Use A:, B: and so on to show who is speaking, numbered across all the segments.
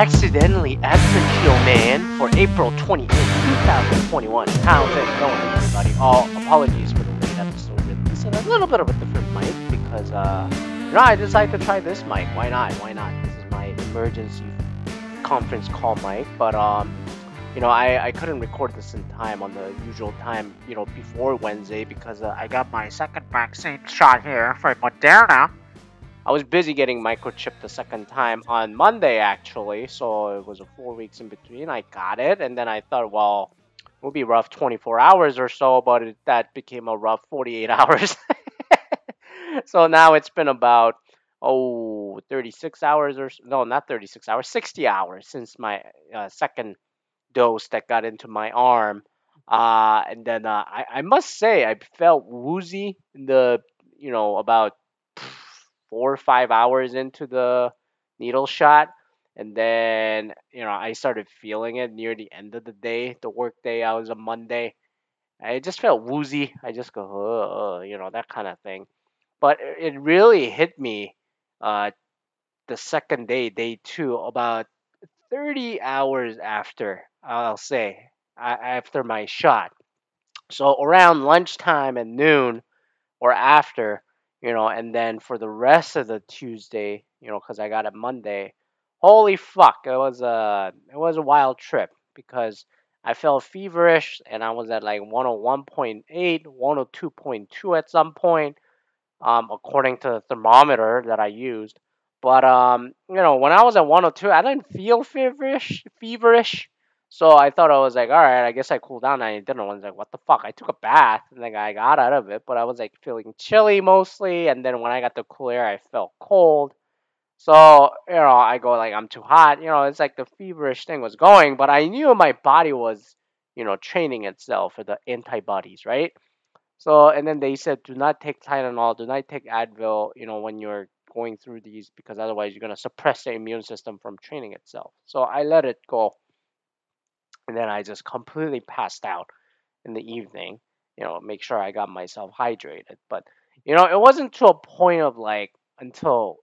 A: accidentally absentee man for April 28, 2021. How's it going, everybody? All apologies for the late episode release and a little bit of a different mic because, uh, you know, I decided to try this mic. Why not? Why not? This is my emergency conference call mic, but, um, you know, I, I couldn't record this in time on the usual time, you know, before Wednesday because uh, I got my second vaccine shot here for Moderna. I was busy getting microchipped the second time on Monday, actually, so it was a four weeks in between. I got it, and then I thought, well, it would be rough 24 hours or so, but it, that became a rough 48 hours. so now it's been about oh 36 hours or no, not 36 hours, 60 hours since my uh, second dose that got into my arm. Uh, and then uh, I, I must say I felt woozy in the you know about four or five hours into the needle shot and then you know i started feeling it near the end of the day the work day. I was a monday. I just felt woozy. I just go uh, you know that kind of thing. But it really hit me uh the second day day two about 30 hours after i'll say after my shot. So around lunchtime and noon or after you know, and then for the rest of the Tuesday, you know, because I got it Monday, holy fuck, it was a it was a wild trip because I felt feverish and I was at like 101.8, 102.2 at some point, um, according to the thermometer that I used. But um, you know, when I was at 102, I didn't feel feverish, feverish. So I thought I was like, all right, I guess I cooled down. I didn't. I was like, what the fuck? I took a bath and like I got out of it, but I was like feeling chilly mostly. And then when I got the cool air, I felt cold. So you know, I go like I'm too hot. You know, it's like the feverish thing was going, but I knew my body was, you know, training itself for the antibodies, right? So and then they said, do not take Tylenol, do not take Advil. You know, when you're going through these because otherwise you're gonna suppress the immune system from training itself. So I let it go and then I just completely passed out in the evening. You know, make sure I got myself hydrated. But you know, it wasn't to a point of like until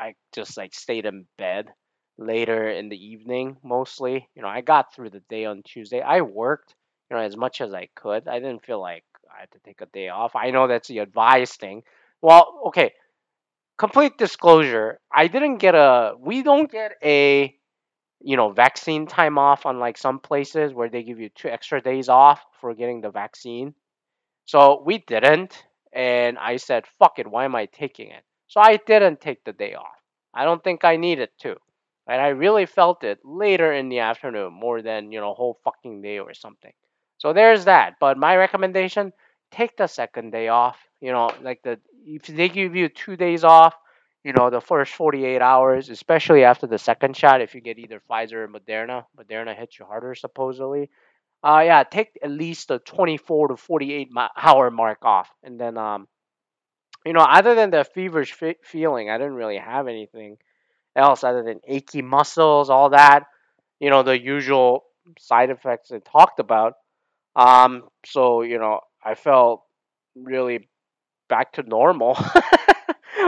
A: I just like stayed in bed later in the evening mostly. You know, I got through the day on Tuesday. I worked, you know, as much as I could. I didn't feel like I had to take a day off. I know that's the advised thing. Well, okay. Complete disclosure, I didn't get a we don't get a you know, vaccine time off, unlike some places where they give you two extra days off for getting the vaccine. So we didn't. And I said, fuck it, why am I taking it? So I didn't take the day off. I don't think I needed to. And I really felt it later in the afternoon more than, you know, whole fucking day or something. So there's that. But my recommendation, take the second day off. You know, like the if they give you two days off, you know, the first 48 hours, especially after the second shot, if you get either Pfizer or Moderna, Moderna hits you harder supposedly. Uh, yeah, take at least the 24 to 48 hour mark off, and then um, you know, other than the feverish feeling, I didn't really have anything else other than achy muscles, all that. You know, the usual side effects I talked about. Um, so you know, I felt really back to normal.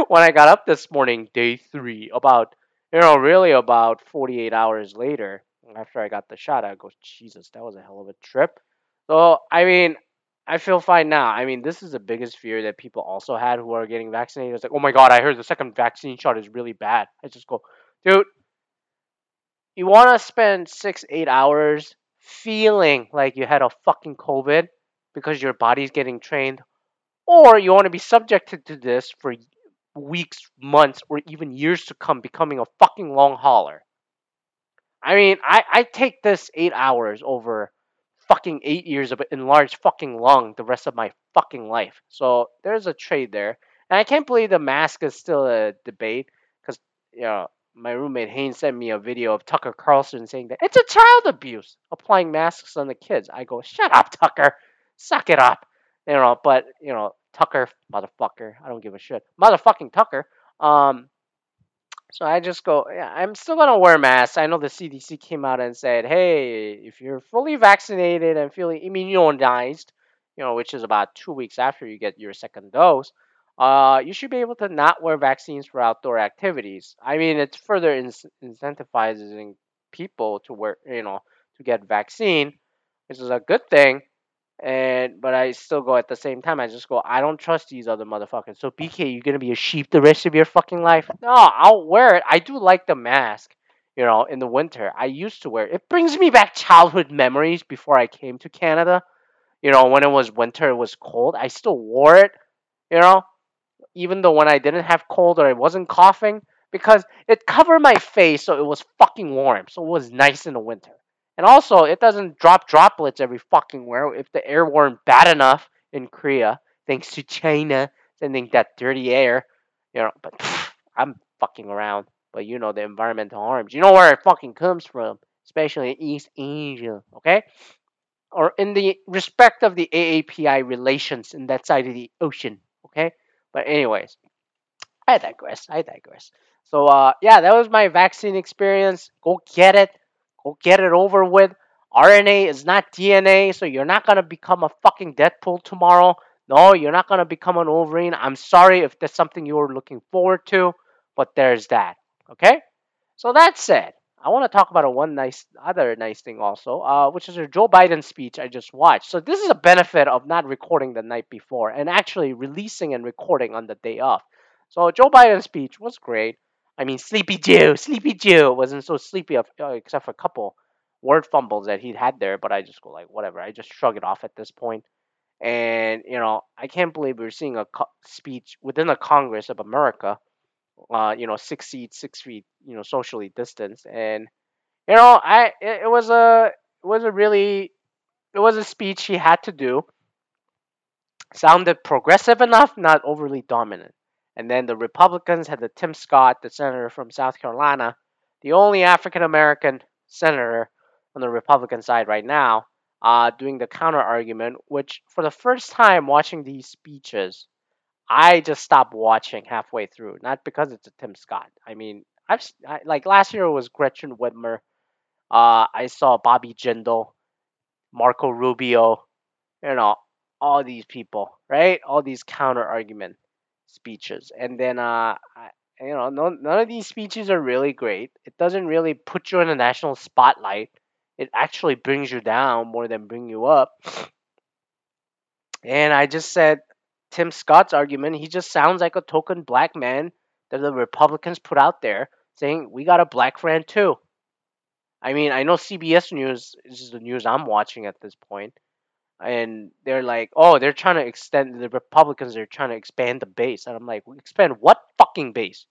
A: when I got up this morning, day three, about you know, really about 48 hours later, after I got the shot, I go, Jesus, that was a hell of a trip. So I mean, I feel fine now. I mean, this is the biggest fear that people also had who are getting vaccinated. It's like, oh my god, I heard the second vaccine shot is really bad. I just go, dude, you want to spend six, eight hours feeling like you had a fucking COVID because your body's getting trained, or you want to be subjected to this for weeks, months, or even years to come becoming a fucking long hauler. I mean, I, I take this eight hours over fucking eight years of enlarged fucking lung the rest of my fucking life. So there's a trade there. And I can't believe the mask is still a debate because, you know, my roommate Haynes sent me a video of Tucker Carlson saying that it's a child abuse applying masks on the kids. I go, shut up, Tucker. Suck it up. You know, but, you know, Tucker, motherfucker. I don't give a shit. Motherfucking Tucker. Um, so I just go, yeah, I'm still gonna wear masks. I know the CDC came out and said, hey, if you're fully vaccinated and feeling immunized, you know, which is about two weeks after you get your second dose, uh, you should be able to not wear vaccines for outdoor activities. I mean, it's further in- incentivizing people to wear, you know, to get vaccine, which is a good thing. And but I still go at the same time. I just go. I don't trust these other motherfuckers. So BK, you're gonna be a sheep the rest of your fucking life? No, I'll wear it. I do like the mask. You know, in the winter, I used to wear it. It brings me back childhood memories before I came to Canada. You know, when it was winter, it was cold. I still wore it. You know, even though when I didn't have cold or I wasn't coughing, because it covered my face so it was fucking warm. So it was nice in the winter. And also, it doesn't drop droplets every fucking where. If the air weren't bad enough in Korea, thanks to China sending that dirty air, you know, but pff, I'm fucking around. But you know the environmental harms. You know where it fucking comes from, especially in East Asia, okay? Or in the respect of the AAPI relations in that side of the ocean, okay? But anyways, I digress. I digress. So uh, yeah, that was my vaccine experience. Go get it. Go get it over with. RNA is not DNA, so you're not gonna become a fucking Deadpool tomorrow. No, you're not gonna become an Wolverine. I'm sorry if that's something you were looking forward to, but there's that. Okay. So that said, I want to talk about a one nice other nice thing also, uh, which is a Joe Biden speech I just watched. So this is a benefit of not recording the night before and actually releasing and recording on the day of. So Joe Biden's speech was great. I mean, Sleepy Joe, Sleepy Joe wasn't so sleepy uh, except for a couple word fumbles that he'd had there, but I just go like, whatever. I just shrug it off at this point. And you know, I can't believe we're seeing a co- speech within the Congress of America uh, you know, six seats, six feet, you know, socially distanced, and you know, I it, it was a it was a really it was a speech he had to do. Sounded progressive enough, not overly dominant. And then the Republicans had the Tim Scott, the senator from South Carolina, the only African American senator on the Republican side right now, uh, doing the counter argument, which for the first time watching these speeches, I just stopped watching halfway through. Not because it's a Tim Scott. I mean, I've I, like last year it was Gretchen Whitmer. Uh, I saw Bobby Jindal, Marco Rubio. You know, all these people, right? All these counter argument speeches, and then uh, I, you know, no, none of these speeches are really great. It doesn't really put you in a national spotlight. It actually brings you down more than bring you up. And I just said Tim Scott's argument, he just sounds like a token black man that the Republicans put out there saying, we got a black friend too. I mean, I know CBS News is the news I'm watching at this point, and they're like, oh, they're trying to extend, the Republicans They're trying to expand the base. And I'm like, expand what fucking base?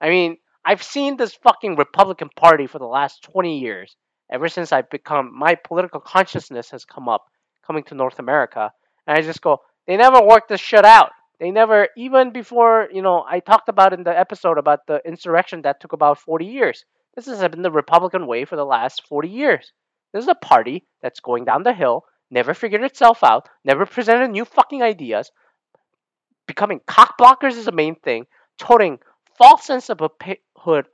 A: I mean, I've seen this fucking Republican Party for the last 20 years, ever since I've become, my political consciousness has come up, coming to North America. And I just go, they never worked this shit out. They never, even before, you know, I talked about in the episode about the insurrection that took about 40 years. This has been the Republican way for the last 40 years. This is a party that's going down the hill, never figured itself out, never presented new fucking ideas, becoming cock blockers is the main thing, toting false sense of a pa-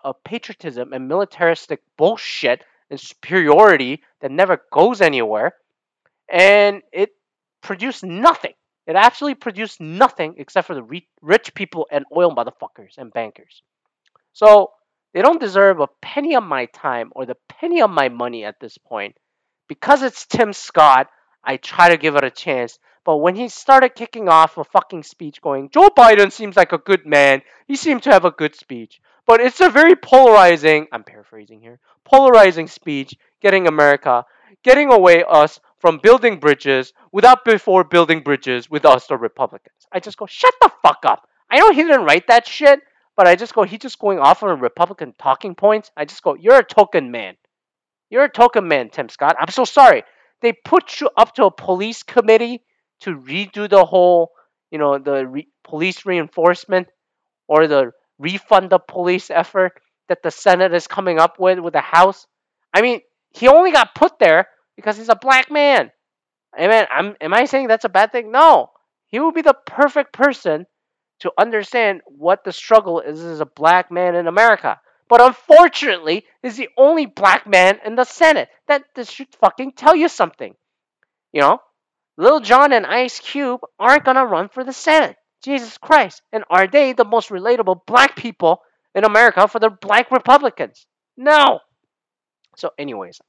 A: of patriotism and militaristic bullshit and superiority that never goes anywhere, and it produced nothing. It actually produced nothing except for the rich people and oil motherfuckers and bankers. So they don't deserve a penny of my time or the penny of my money at this point. Because it's Tim Scott, I try to give it a chance. But when he started kicking off a fucking speech going, Joe Biden seems like a good man. He seemed to have a good speech. But it's a very polarizing, I'm paraphrasing here, polarizing speech getting America, getting away us from building bridges without before building bridges with us, the Republicans. I just go, shut the fuck up. I know he didn't write that shit, but I just go, he's just going off on Republican talking points. I just go, you're a token man. You're a token man, Tim Scott. I'm so sorry. They put you up to a police committee to redo the whole, you know, the re- police reinforcement or the refund the police effort that the Senate is coming up with with the House. I mean, he only got put there because he's a black man. I mean, I'm, am I saying that's a bad thing? No. He would be the perfect person to understand what the struggle is as a black man in America. But unfortunately, he's the only black man in the Senate. That this should fucking tell you something. You know, Lil Jon and Ice Cube aren't gonna run for the Senate. Jesus Christ. And are they the most relatable black people in America for the black Republicans? No. So, anyways,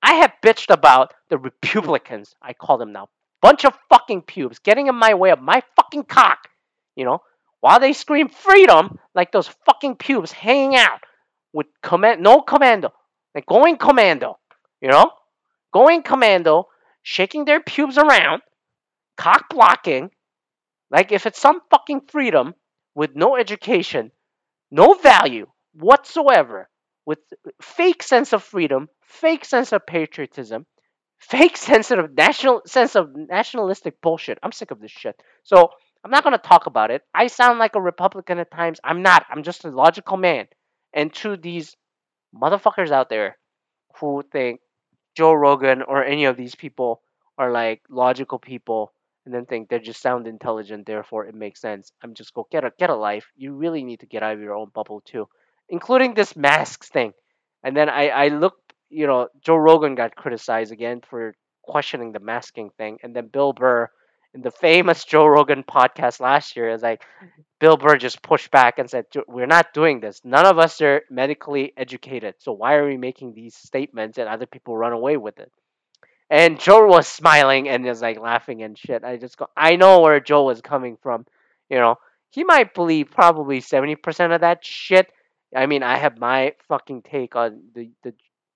A: I have bitched about the Republicans, I call them now. Bunch of fucking pubes getting in my way of my fucking cock, you know, while they scream freedom like those fucking pubes hanging out with command, no commando, like going commando, you know, going commando, shaking their pubes around, cock blocking, like if it's some fucking freedom with no education, no value whatsoever, with fake sense of freedom, fake sense of patriotism, fake sense of national sense of nationalistic bullshit. I'm sick of this shit. So I'm not gonna talk about it. I sound like a Republican at times. I'm not. I'm just a logical man. And to these motherfuckers out there who think Joe Rogan or any of these people are like logical people and then think they just sound intelligent, therefore it makes sense. I'm just go get a get a life. You really need to get out of your own bubble too, including this masks thing. And then I I look, you know, Joe Rogan got criticized again for questioning the masking thing, and then Bill Burr in the famous Joe Rogan podcast last year is like Bill Burr just pushed back and said, "We're not doing this. None of us are medically educated. So why are we making these statements and other people run away with it?" And Joe was smiling and was like laughing and shit. I just go, I know where Joe was coming from. You know, he might believe probably 70% of that shit. I mean, I have my fucking take on the, the,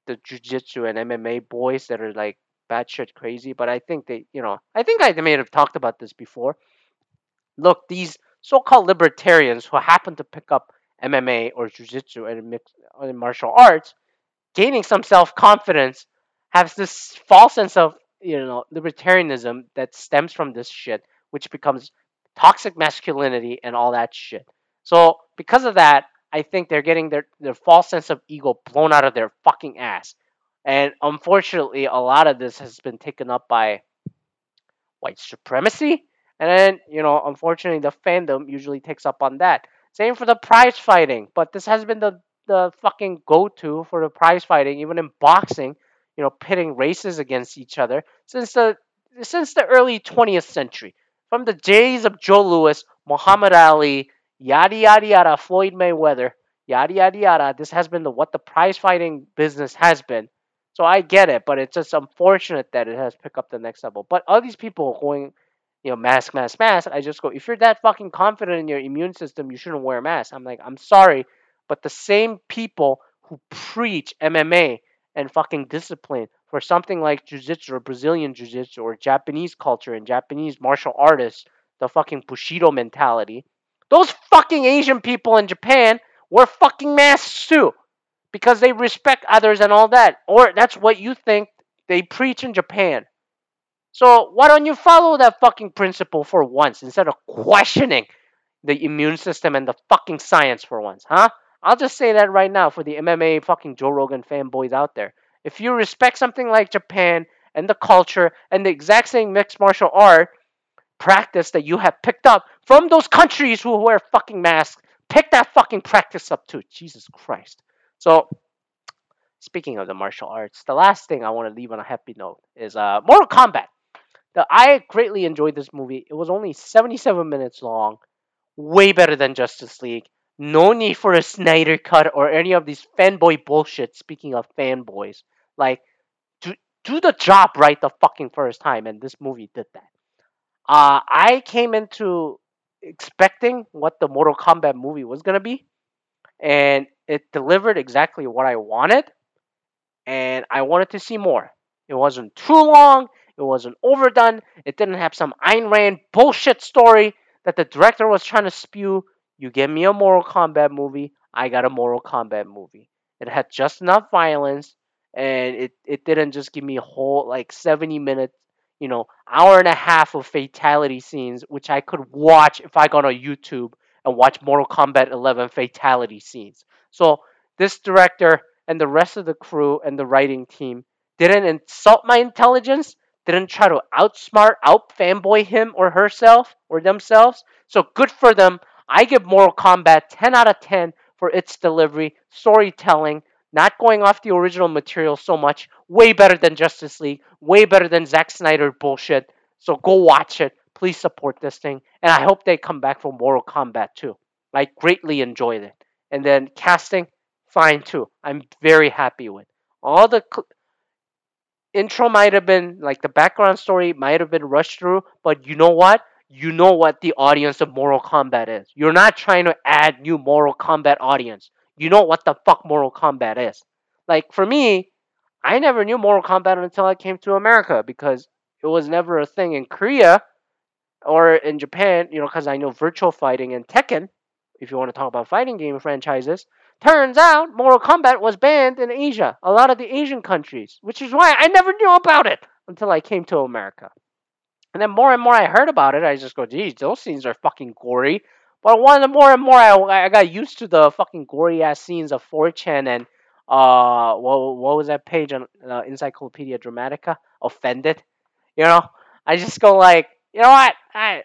A: the jujitsu and MMA boys that are like batshit crazy, but I think they, you know, I think I may have talked about this before. Look, these so called libertarians who happen to pick up MMA or jujitsu and mixed martial arts, gaining some self confidence has this false sense of you know libertarianism that stems from this shit, which becomes toxic masculinity and all that shit. So because of that, I think they're getting their their false sense of ego blown out of their fucking ass. And unfortunately, a lot of this has been taken up by white supremacy. And then, you know, unfortunately, the fandom usually takes up on that. Same for the prize fighting, but this has been the the fucking go to for the prize fighting, even in boxing you know, pitting races against each other since the since the early 20th century. From the days of Joe Louis, Muhammad Ali, yada yada yada, Floyd Mayweather, yada yada yada. This has been the what the prize fighting business has been. So I get it, but it's just unfortunate that it has picked up the next level. But all these people going, you know, mask, mask, mask. I just go, if you're that fucking confident in your immune system, you shouldn't wear a mask. I'm like, I'm sorry, but the same people who preach MMA and fucking discipline for something like jiu-jitsu or Brazilian jiu-jitsu or Japanese culture and Japanese martial artists, the fucking Bushido mentality. Those fucking Asian people in Japan wear fucking masks too because they respect others and all that. Or that's what you think they preach in Japan. So why don't you follow that fucking principle for once instead of questioning the immune system and the fucking science for once, huh? I'll just say that right now for the MMA fucking Joe Rogan fanboys out there. If you respect something like Japan and the culture and the exact same mixed martial art practice that you have picked up from those countries who wear fucking masks, pick that fucking practice up too. Jesus Christ. So, speaking of the martial arts, the last thing I want to leave on a happy note is uh, Mortal Kombat. The, I greatly enjoyed this movie. It was only 77 minutes long, way better than Justice League. No need for a Snyder cut or any of these fanboy bullshit. Speaking of fanboys, like do do the job right the fucking first time, and this movie did that. Uh, I came into expecting what the Mortal Kombat movie was gonna be, and it delivered exactly what I wanted, and I wanted to see more. It wasn't too long. It wasn't overdone. It didn't have some Ayn Rand bullshit story that the director was trying to spew. You give me a Mortal Kombat movie, I got a Mortal Kombat movie. It had just enough violence, and it, it didn't just give me a whole like 70 minutes, you know, hour and a half of fatality scenes, which I could watch if I got on YouTube and watch Mortal Kombat 11 fatality scenes. So this director and the rest of the crew and the writing team didn't insult my intelligence, didn't try to outsmart, out fanboy him or herself or themselves. So good for them. I give Mortal Kombat 10 out of 10 for its delivery, storytelling, not going off the original material so much. Way better than Justice League, way better than Zack Snyder bullshit. So go watch it. Please support this thing, and I hope they come back for Mortal Kombat too. I greatly enjoyed it, and then casting, fine too. I'm very happy with all the cl- intro. Might have been like the background story might have been rushed through, but you know what? You know what the audience of Mortal Kombat is. You're not trying to add new Mortal Kombat audience. You know what the fuck Mortal Kombat is. Like for me, I never knew Mortal Kombat until I came to America because it was never a thing in Korea or in Japan, you know, because I know Virtual Fighting and Tekken, if you want to talk about fighting game franchises, turns out Mortal Kombat was banned in Asia, a lot of the Asian countries, which is why I never knew about it until I came to America. And then more and more I heard about it, I just go, geez, those scenes are fucking gory. But one the more and more I, I got used to the fucking gory ass scenes of 4chan and uh what what was that page on uh, Encyclopedia Dramatica? Offended, you know. I just go like, you know what? I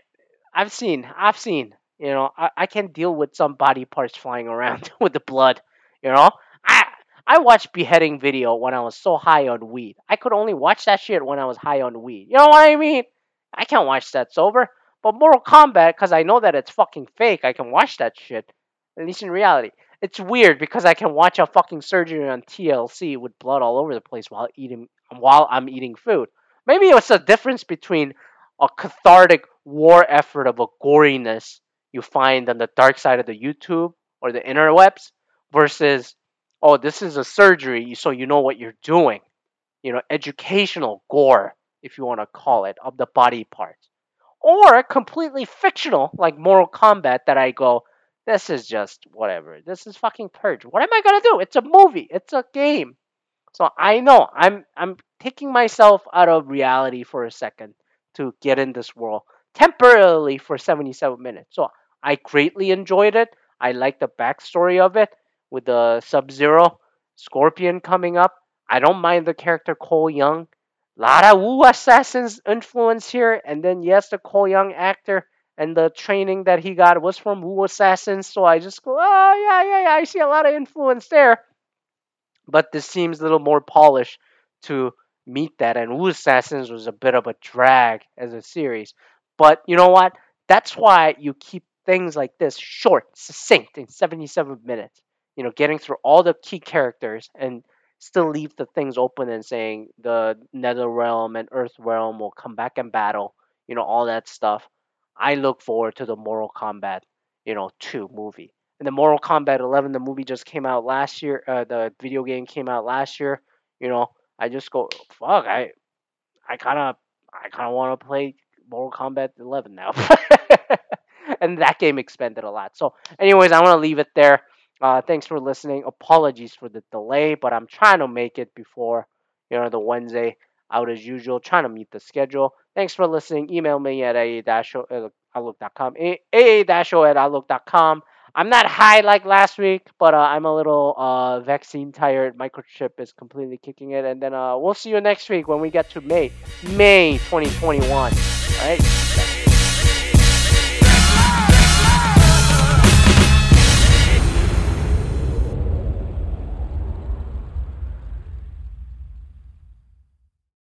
A: I've seen I've seen you know I, I can deal with some body parts flying around with the blood. You know I I watched beheading video when I was so high on weed. I could only watch that shit when I was high on weed. You know what I mean? I can't watch that sober. But Mortal Kombat, because I know that it's fucking fake, I can watch that shit. At least in reality. It's weird because I can watch a fucking surgery on TLC with blood all over the place while eating while I'm eating food. Maybe it's a difference between a cathartic war effort of a goriness you find on the dark side of the YouTube or the interwebs versus oh this is a surgery so you know what you're doing. You know, educational gore if you want to call it of the body parts. Or completely fictional like Mortal Kombat that I go this is just whatever. This is fucking purge. What am I gonna do? It's a movie. It's a game. So I know I'm I'm taking myself out of reality for a second to get in this world temporarily for 77 minutes. So I greatly enjoyed it. I like the backstory of it with the Sub Zero Scorpion coming up. I don't mind the character Cole Young. A lot of Wu Assassins influence here, and then yes, the Cole Young actor and the training that he got was from Wu Assassins. So I just go, oh yeah, yeah, yeah. I see a lot of influence there. But this seems a little more polished to meet that. And Wu Assassins was a bit of a drag as a series. But you know what? That's why you keep things like this short, succinct, in 77 minutes. You know, getting through all the key characters and still leave the things open and saying the Nether Realm and Earth Realm will come back and battle. You know, all that stuff. I look forward to the Mortal Kombat, you know, 2 movie. And the Mortal Kombat 11, the movie just came out last year. Uh, the video game came out last year. You know, I just go, fuck, I, I kind of, I kind of want to play Mortal Kombat 11 now. and that game expanded a lot. So, anyways, I want to leave it there. Uh, thanks for listening. Apologies for the delay, but I'm trying to make it before you know the Wednesday out as usual. Trying to meet the schedule. Thanks for listening. Email me at aa-outlook.com. aa-o at outlook.com. I'm not high like last week, but uh, I'm a little uh, vaccine tired. Microchip is completely kicking it, and then uh, we'll see you next week when we get to May, May 2021. All right.